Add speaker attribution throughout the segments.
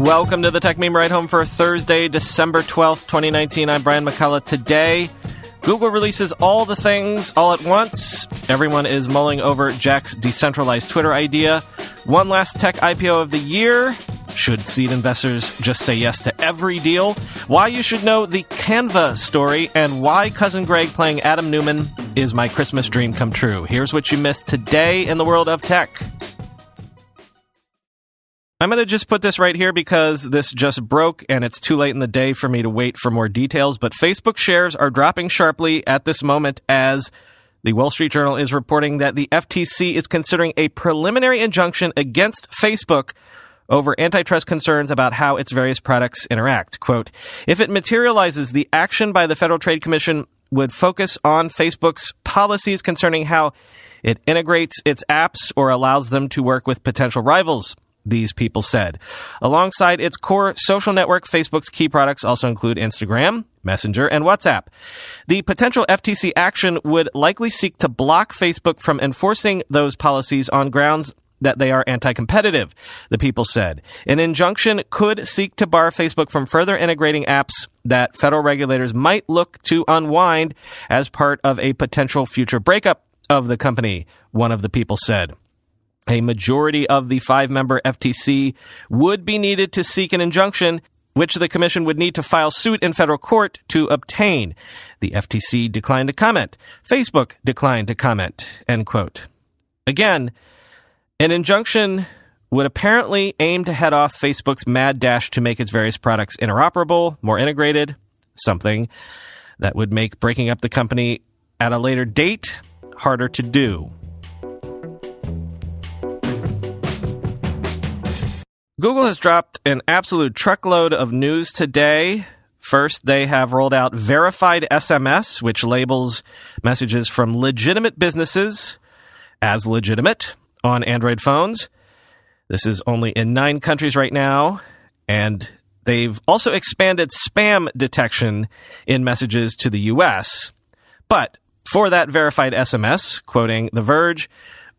Speaker 1: Welcome to the Techmeme Ride Home for Thursday, December 12th, 2019. I'm Brian McCullough. Today, Google releases all the things all at once. Everyone is mulling over Jack's decentralized Twitter idea. One last tech IPO of the year. Should seed investors just say yes to every deal? Why you should know the Canva story and why Cousin Greg playing Adam Neumann is my Christmas dream come true. Here's what you missed today in the world of tech. I'm going to just put this right here because this just broke and it's too late in the day for me to wait for more details. But Facebook shares are dropping sharply at this moment as the Wall Street Journal is reporting that the FTC is considering a preliminary injunction against Facebook over antitrust concerns about how its various products interact. Quote, if it materializes, the action by the Federal Trade Commission would focus on Facebook's policies concerning how it integrates its apps or allows them to work with potential rivals these people said. Alongside its core social network, Facebook's key products also include Instagram, Messenger, and WhatsApp. The potential FTC action would likely seek to block Facebook from enforcing those policies on grounds that they are anti-competitive, the people said. An injunction could seek to bar Facebook from further integrating apps that federal regulators might look to unwind as part of a potential future breakup of the company, one of the people said. A majority of the five member FTC would be needed to seek an injunction, which the Commission would need to file suit in federal court to obtain. The FTC declined to comment. Facebook declined to comment. End quote. Again, an injunction would apparently aim to head off Facebook's mad dash to make its various products interoperable, more integrated, something that would make breaking up the company at a later date harder to do. Google has dropped an absolute truckload of news today. First, they have rolled out verified SMS, which labels messages from legitimate businesses as legitimate on Android phones. This is only in nine countries right now, and they've also expanded spam detection in messages to the US. But for that verified SMS, quoting The Verge,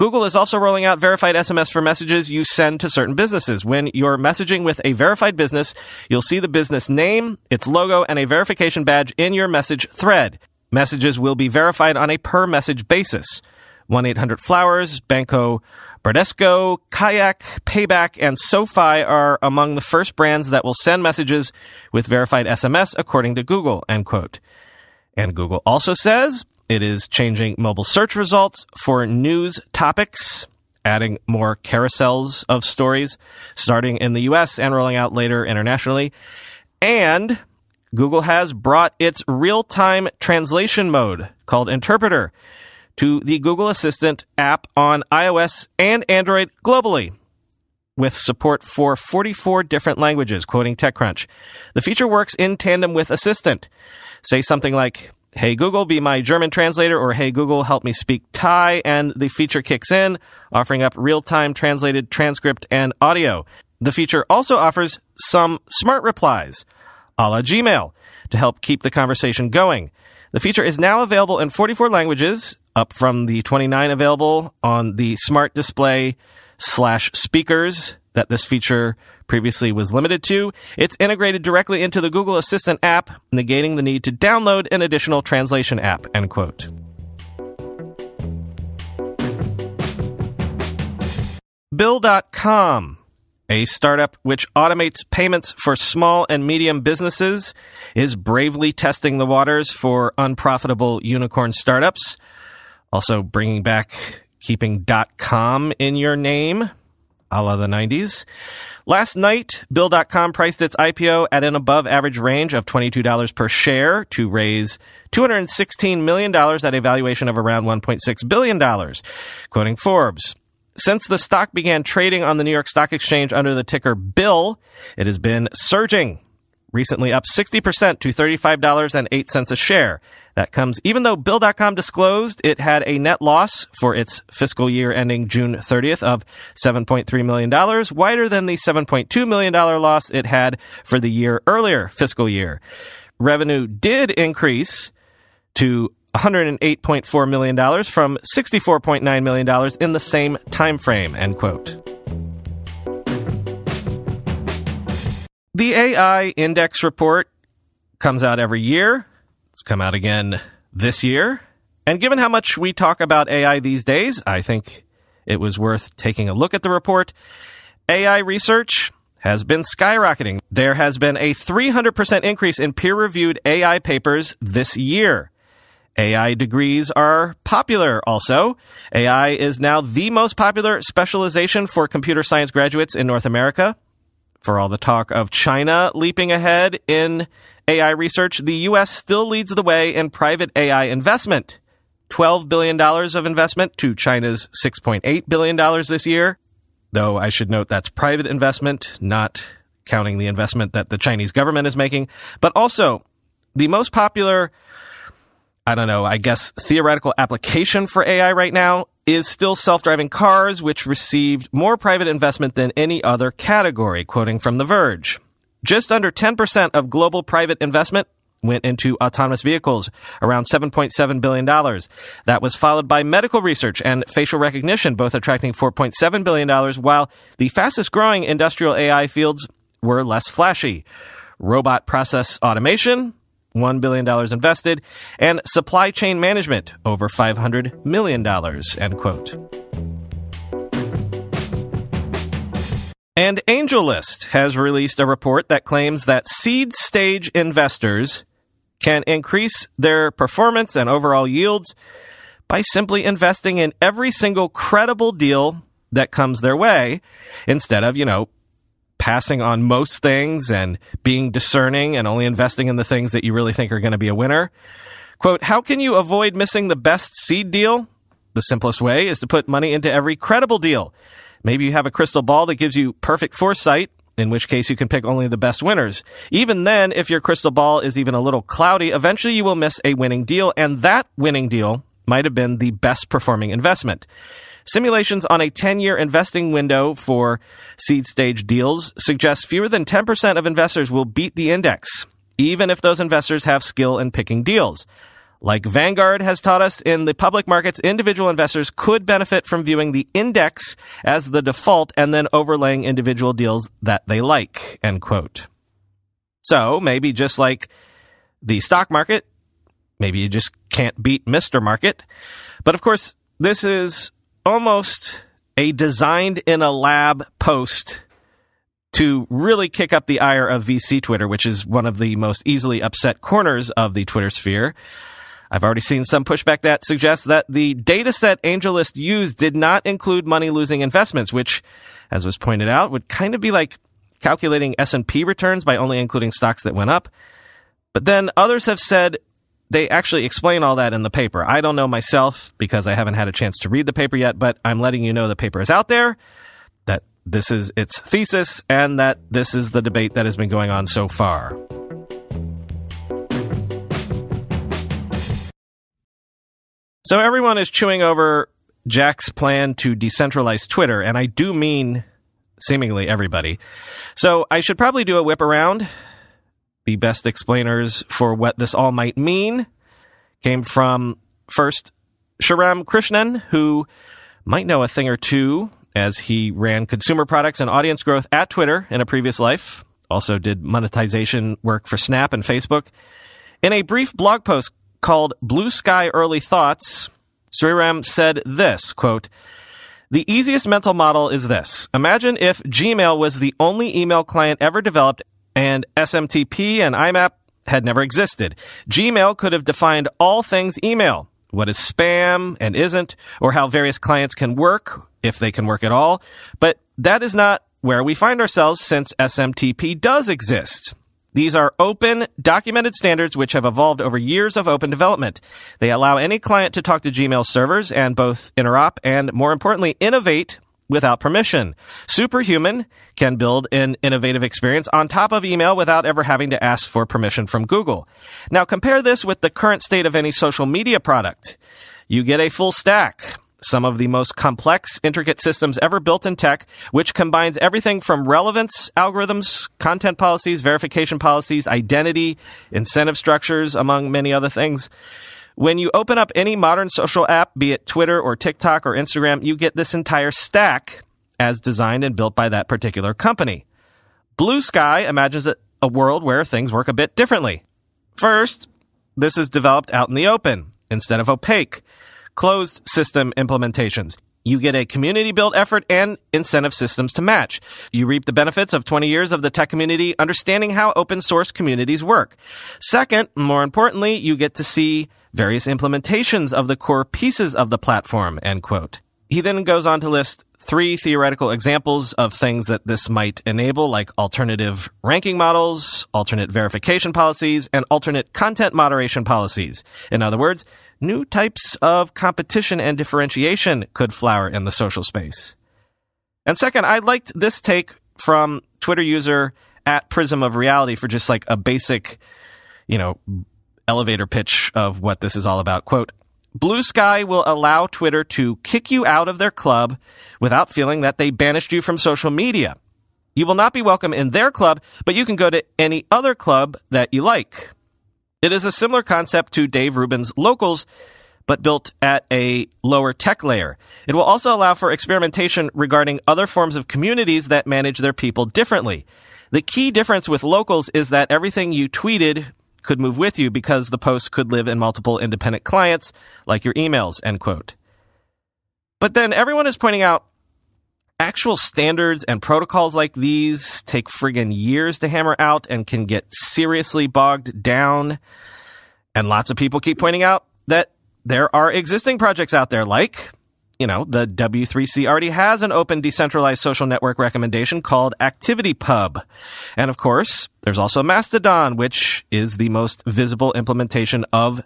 Speaker 1: Google is also rolling out verified SMS for messages you send to certain businesses. When you're messaging with a verified business, you'll see the business name, its logo, and a verification badge in your message thread. Messages will be verified on a per message basis. 1 800 Flowers, Banco Bradesco, Kayak, Payback, and SoFi are among the first brands that will send messages with verified SMS, according to Google. End quote. And Google also says it is changing mobile search results for news topics, adding more carousels of stories, starting in the US and rolling out later internationally. And Google has brought its real time translation mode called Interpreter to the Google Assistant app on iOS and Android globally with support for 44 different languages, quoting TechCrunch. The feature works in tandem with Assistant. Say something like, Hey Google, be my German translator, or Hey Google, help me speak Thai, and the feature kicks in, offering up real time translated transcript and audio. The feature also offers some smart replies, a la Gmail, to help keep the conversation going. The feature is now available in 44 languages, up from the 29 available on the smart display slash speakers that this feature previously was limited to. It's integrated directly into the Google Assistant app, negating the need to download an additional translation app, end quote. Bill.com, a startup which automates payments for small and medium businesses, is bravely testing the waters for unprofitable unicorn startups. Also bringing back keeping .com in your name, a la the 90s. Last night, Bill.com priced its IPO at an above average range of $22 per share to raise $216 million at a valuation of around $1.6 billion. Quoting Forbes, since the stock began trading on the New York Stock Exchange under the ticker BILL, it has been surging recently up 60% to $35.08 a share. That comes even though Bill.com disclosed it had a net loss for its fiscal year ending June 30th of $7.3 million, wider than the $7.2 million loss it had for the year earlier fiscal year. Revenue did increase to $108.4 million from $64.9 million in the same time frame, end quote. The AI Index Report comes out every year. It's come out again this year. And given how much we talk about AI these days, I think it was worth taking a look at the report. AI research has been skyrocketing. There has been a 300% increase in peer reviewed AI papers this year. AI degrees are popular also. AI is now the most popular specialization for computer science graduates in North America. For all the talk of China leaping ahead in AI research, the U.S. still leads the way in private AI investment. $12 billion of investment to China's $6.8 billion this year. Though I should note that's private investment, not counting the investment that the Chinese government is making. But also, the most popular, I don't know, I guess theoretical application for AI right now is still self-driving cars, which received more private investment than any other category, quoting from The Verge. Just under 10% of global private investment went into autonomous vehicles, around $7.7 billion. That was followed by medical research and facial recognition, both attracting $4.7 billion, while the fastest growing industrial AI fields were less flashy. Robot process automation, $1 billion invested, and supply chain management, over $500 million, end quote. And AngelList has released a report that claims that seed stage investors can increase their performance and overall yields by simply investing in every single credible deal that comes their way instead of, you know, passing on most things and being discerning and only investing in the things that you really think are going to be a winner. Quote, how can you avoid missing the best seed deal? The simplest way is to put money into every credible deal. Maybe you have a crystal ball that gives you perfect foresight, in which case you can pick only the best winners. Even then, if your crystal ball is even a little cloudy, eventually you will miss a winning deal, and that winning deal might have been the best performing investment. Simulations on a 10 year investing window for seed stage deals suggest fewer than 10% of investors will beat the index, even if those investors have skill in picking deals. Like Vanguard has taught us in the public markets, individual investors could benefit from viewing the index as the default and then overlaying individual deals that they like. End quote. So maybe just like the stock market, maybe you just can't beat Mr. Market. But of course, this is almost a designed in a lab post to really kick up the ire of VC Twitter, which is one of the most easily upset corners of the Twitter sphere. I've already seen some pushback that suggests that the dataset AngelList used did not include money losing investments, which, as was pointed out, would kind of be like calculating S&P returns by only including stocks that went up. But then others have said they actually explain all that in the paper. I don't know myself because I haven't had a chance to read the paper yet, but I'm letting you know the paper is out there, that this is its thesis, and that this is the debate that has been going on so far. So everyone is chewing over Jack's plan to decentralize Twitter, and I do mean seemingly everybody. So I should probably do a whip around the best explainers for what this all might mean came from first Sriram Krishnan, who might know a thing or two as he ran consumer products and audience growth at Twitter in a previous life. Also did monetization work for Snap and Facebook. In a brief blog post called Bluesky Early Thoughts, Shriram said this, quote, the easiest mental model is this. Imagine if Gmail was the only email client ever developed and SMTP and IMAP had never existed. Gmail could have defined all things email, what is spam and isn't, or how various clients can work, if they can work at all. But that is not where we find ourselves since SMTP does exist. These are open, documented standards which have evolved over years of open development. They allow any client to talk to Gmail servers and both interop and, more importantly, innovate without permission. Superhuman can build an innovative experience on top of email without ever having to ask for permission from Google. Now compare this with the current state of any social media product. You get a full stack some of the most complex, intricate systems ever built in tech, which combines everything from relevance algorithms, content policies, verification policies, identity, incentive structures, among many other things. When you open up any modern social app, be it Twitter or TikTok or Instagram, you get this entire stack as designed and built by that particular company. Bluesky imagines a world where things work a bit differently. First, this is developed out in the open instead of opaque, closed system implementations. You get a community built effort and incentive systems to match. You reap the benefits of 20 years of the tech community understanding how open source communities work. Second, more importantly, you get to see various implementations of the core pieces of the platform, end quote. He then goes on to list three theoretical examples of things that this might enable, like alternative ranking models, alternate verification policies, and alternate content moderation policies. In other words, new types of competition and differentiation could flower in the social space. And second, I liked this take from Twitter user at Prism of Reality for just like a basic, you know, elevator pitch of what this is all about. Quote, Bluesky will allow Twitter to kick you out of their club without feeling that they banished you from social media. You will not be welcome in their club, but you can go to any other club that you like. It is a similar concept to Dave Rubin's Locals, but built at a lower tech layer. It will also allow for experimentation regarding other forms of communities that manage their people differently. The key difference with Locals is that everything you tweeted could move with you because the post could live in multiple independent clients, like your emails, end quote. But then everyone is pointing out actual standards and protocols like these take friggin' years to hammer out and can get seriously bogged down. And lots of people keep pointing out that there are existing projects out there like you know, the W3C already has an open decentralized social network recommendation called ActivityPub. And of course, there's also Mastodon, which is the most visible implementation of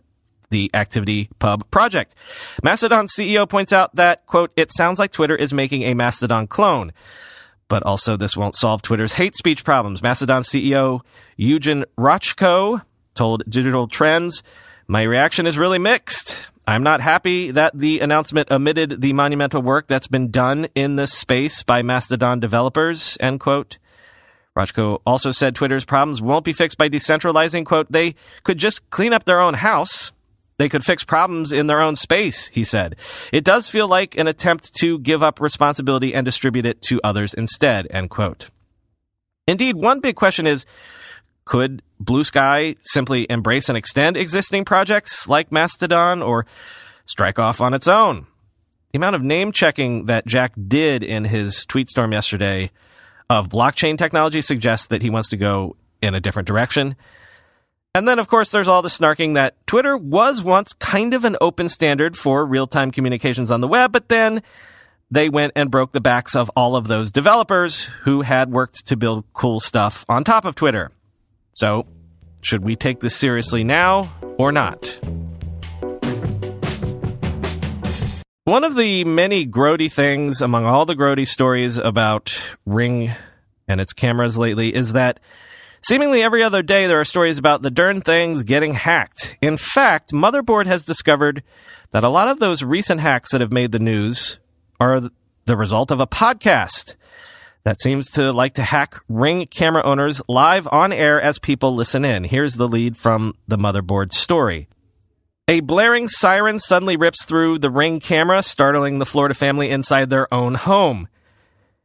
Speaker 1: the ActivityPub project. Mastodon CEO points out that, quote, it sounds like Twitter is making a Mastodon clone. But also, this won't solve Twitter's hate speech problems. Mastodon CEO Eugen Rochko told Digital Trends, my reaction is really mixed. I'm not happy that the announcement omitted the monumental work that's been done in this space by Mastodon developers, end quote. Rochko also said Twitter's problems won't be fixed by decentralizing, quote, they could just clean up their own house. They could fix problems in their own space, he said. It does feel like an attempt to give up responsibility and distribute it to others instead, end quote. Indeed, one big question is, could Bluesky simply embrace and extend existing projects like Mastodon or strike off on its own? The amount of name checking that Jack did in his tweet storm yesterday of blockchain technology suggests that he wants to go in a different direction. And then, of course, there's all the snarking that Twitter was once kind of an open standard for real time communications on the web, but then they went and broke the backs of all of those developers who had worked to build cool stuff on top of Twitter. So, should we take this seriously now or not? One of the many grody things among all the grody stories about Ring and its cameras lately is that seemingly every other day there are stories about the darn things getting hacked. In fact, Motherboard has discovered that a lot of those recent hacks that have made the news are the result of a podcast that seems to like to hack Ring camera owners live on air as people listen in. Here's the lead from the motherboard story. A blaring siren suddenly rips through the Ring camera, startling the Florida family inside their own home.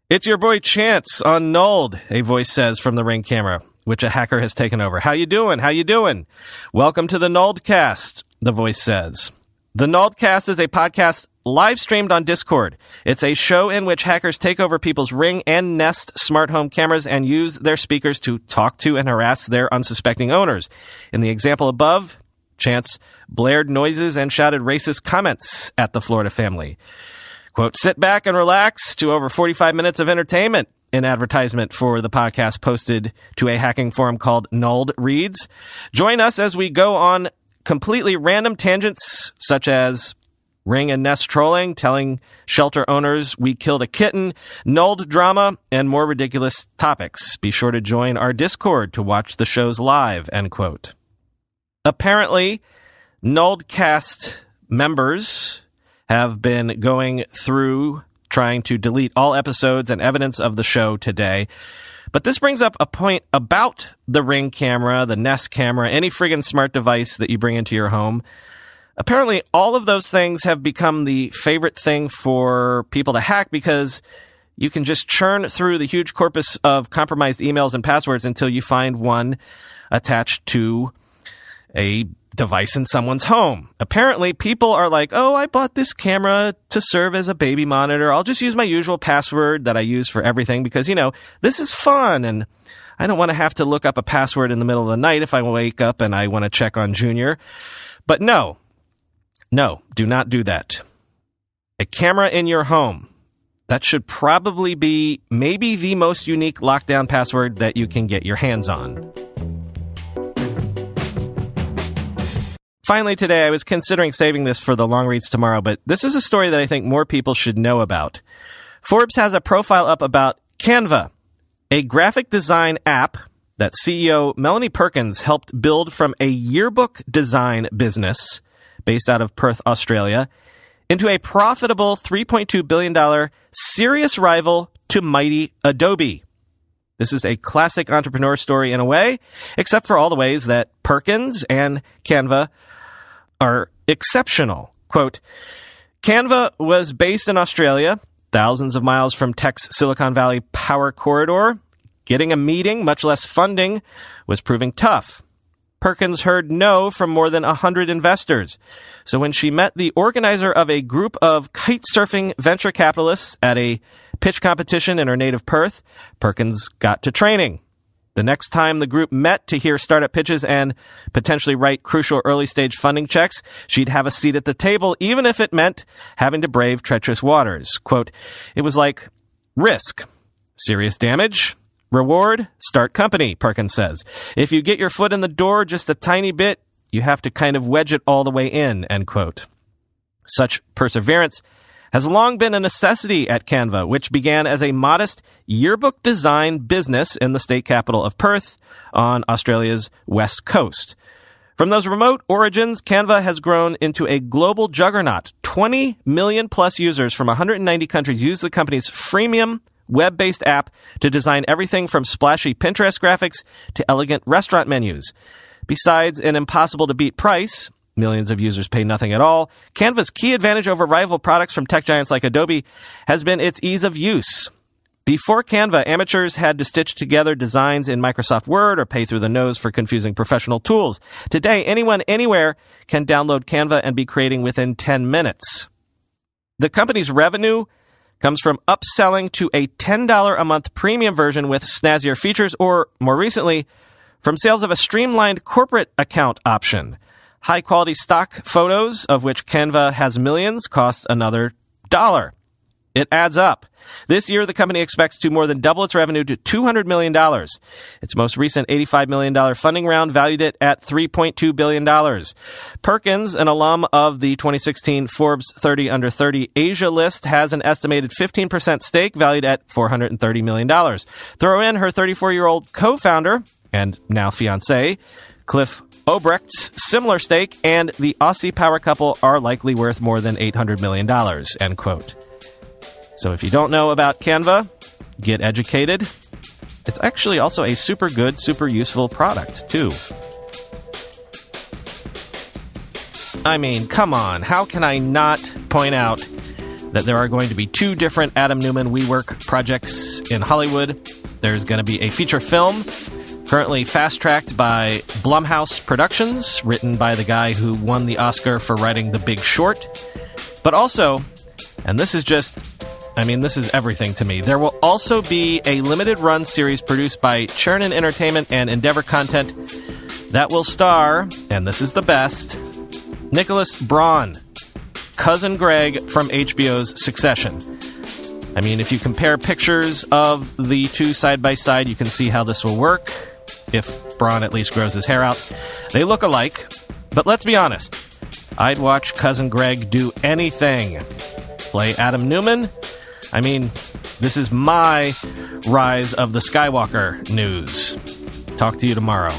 Speaker 1: It's your boy Chance on Nulled, a voice says from the Ring camera, which a hacker has taken over. How you doing? How you doing? Welcome to the Nulledcast, the voice says. The Nulledcast is a podcast live streamed on Discord. It's a show in which hackers take over people's Ring and Nest smart home cameras and use their speakers to talk to and harass their unsuspecting owners. In the example above, Chance blared noises and shouted racist comments at the Florida family. Quote, sit back and relax to over 45 minutes of entertainment. An advertisement for the podcast posted to a hacking forum called Nulled reads. Join us as we go on completely random tangents such as Ring and Nest trolling, telling shelter owners we killed a kitten, nulled drama, and more ridiculous topics. Be sure to join our Discord to watch the shows live, end quote. Apparently, nulled cast members have been going through trying to delete all episodes and evidence of the show today. But this brings up a point about the Ring camera, the Nest camera, any friggin' smart device that you bring into your home. Apparently, all of those things have become the favorite thing for people to hack because you can just churn through the huge corpus of compromised emails and passwords until you find one attached to a device in someone's home. Apparently, people are like, oh, I bought this camera to serve as a baby monitor. I'll just use my usual password that I use for everything because, you know, this is fun and I don't want to have to look up a password in the middle of the night if I wake up and I want to check on Junior. But no, no, do not do that. A camera in your home. That should probably be maybe the most unique lockdown password that you can get your hands on. Finally, today, I was considering saving this for the long reads tomorrow, but this is a story that I think more people should know about. Forbes has a profile up about Canva, a graphic design app that CEO Melanie Perkins helped build from a yearbook design business based out of Perth, Australia, into a profitable $3.2 billion serious rival to mighty Adobe. This is a classic entrepreneur story in a way, except for all the ways that Perkins and Canva are exceptional. Quote, Canva was based in Australia, thousands of miles from tech's Silicon Valley power corridor. Getting a meeting, much less funding, was proving tough. Perkins heard no from more than 100 investors. So when she met the organizer of a group of kite surfing venture capitalists at a pitch competition in her native Perth, Perkins got to training. The next time the group met to hear startup pitches and potentially write crucial early stage funding checks, she'd have a seat at the table, even if it meant having to brave treacherous waters. Quote, it was like risk, serious damage, Reward, start company, Perkins says. If you get your foot in the door just a tiny bit, you have to kind of wedge it all the way in, end quote. Such perseverance has long been a necessity at Canva, which began as a modest yearbook design business in the state capital of Perth on Australia's west coast. From those remote origins, Canva has grown into a global juggernaut. 20 million plus users from 190 countries use the company's freemium web based app to design everything from splashy Pinterest graphics to elegant restaurant menus. Besides an impossible to beat price, millions of users pay nothing at all. Canva's key advantage over rival products from tech giants like Adobe has been its ease of use. Before Canva, amateurs had to stitch together designs in Microsoft Word or pay through the nose for confusing professional tools. Today, anyone anywhere can download Canva and be creating within 10 minutes. The company's revenue comes from upselling to a $10 a month premium version with snazzier features, or more recently, from sales of a streamlined corporate account option. High quality stock photos, of which Canva has millions, cost another dollar. It adds up. This year, the company expects to more than double its revenue to $200 million. Its most recent $85 million funding round valued it at $3.2 billion. Perkins, an alum of the 2016 Forbes 30 Under 30 Asia list, has an estimated 15% stake valued at $430 million. Throw in her 34 year old co founder and now fiance, Cliff Obrecht's similar stake, and the Aussie power couple are likely worth more than $800 million. End quote. So if you don't know about Canva, get educated. It's actually also a super good, super useful product, too. I mean, come on, how can I not point out that there are going to be two different Adam Neumann WeWork projects in Hollywood? There's going to be a feature film currently fast tracked by Blumhouse Productions, written by the guy who won the Oscar for writing The Big Short. But also, and this is just I mean, this is everything to me. There will also be a limited run series produced by Chernin Entertainment and Endeavor Content that will star, and this is the best, Nicholas Braun, cousin Greg from HBO's Succession. I mean, if you compare pictures of the two side by side, you can see how this will work. If Braun at least grows his hair out, they look alike. But let's be honest. I'd watch Cousin Greg do anything. Play Adam Neumann? I mean, this is my Rise of the Skywalker news. Talk to you tomorrow.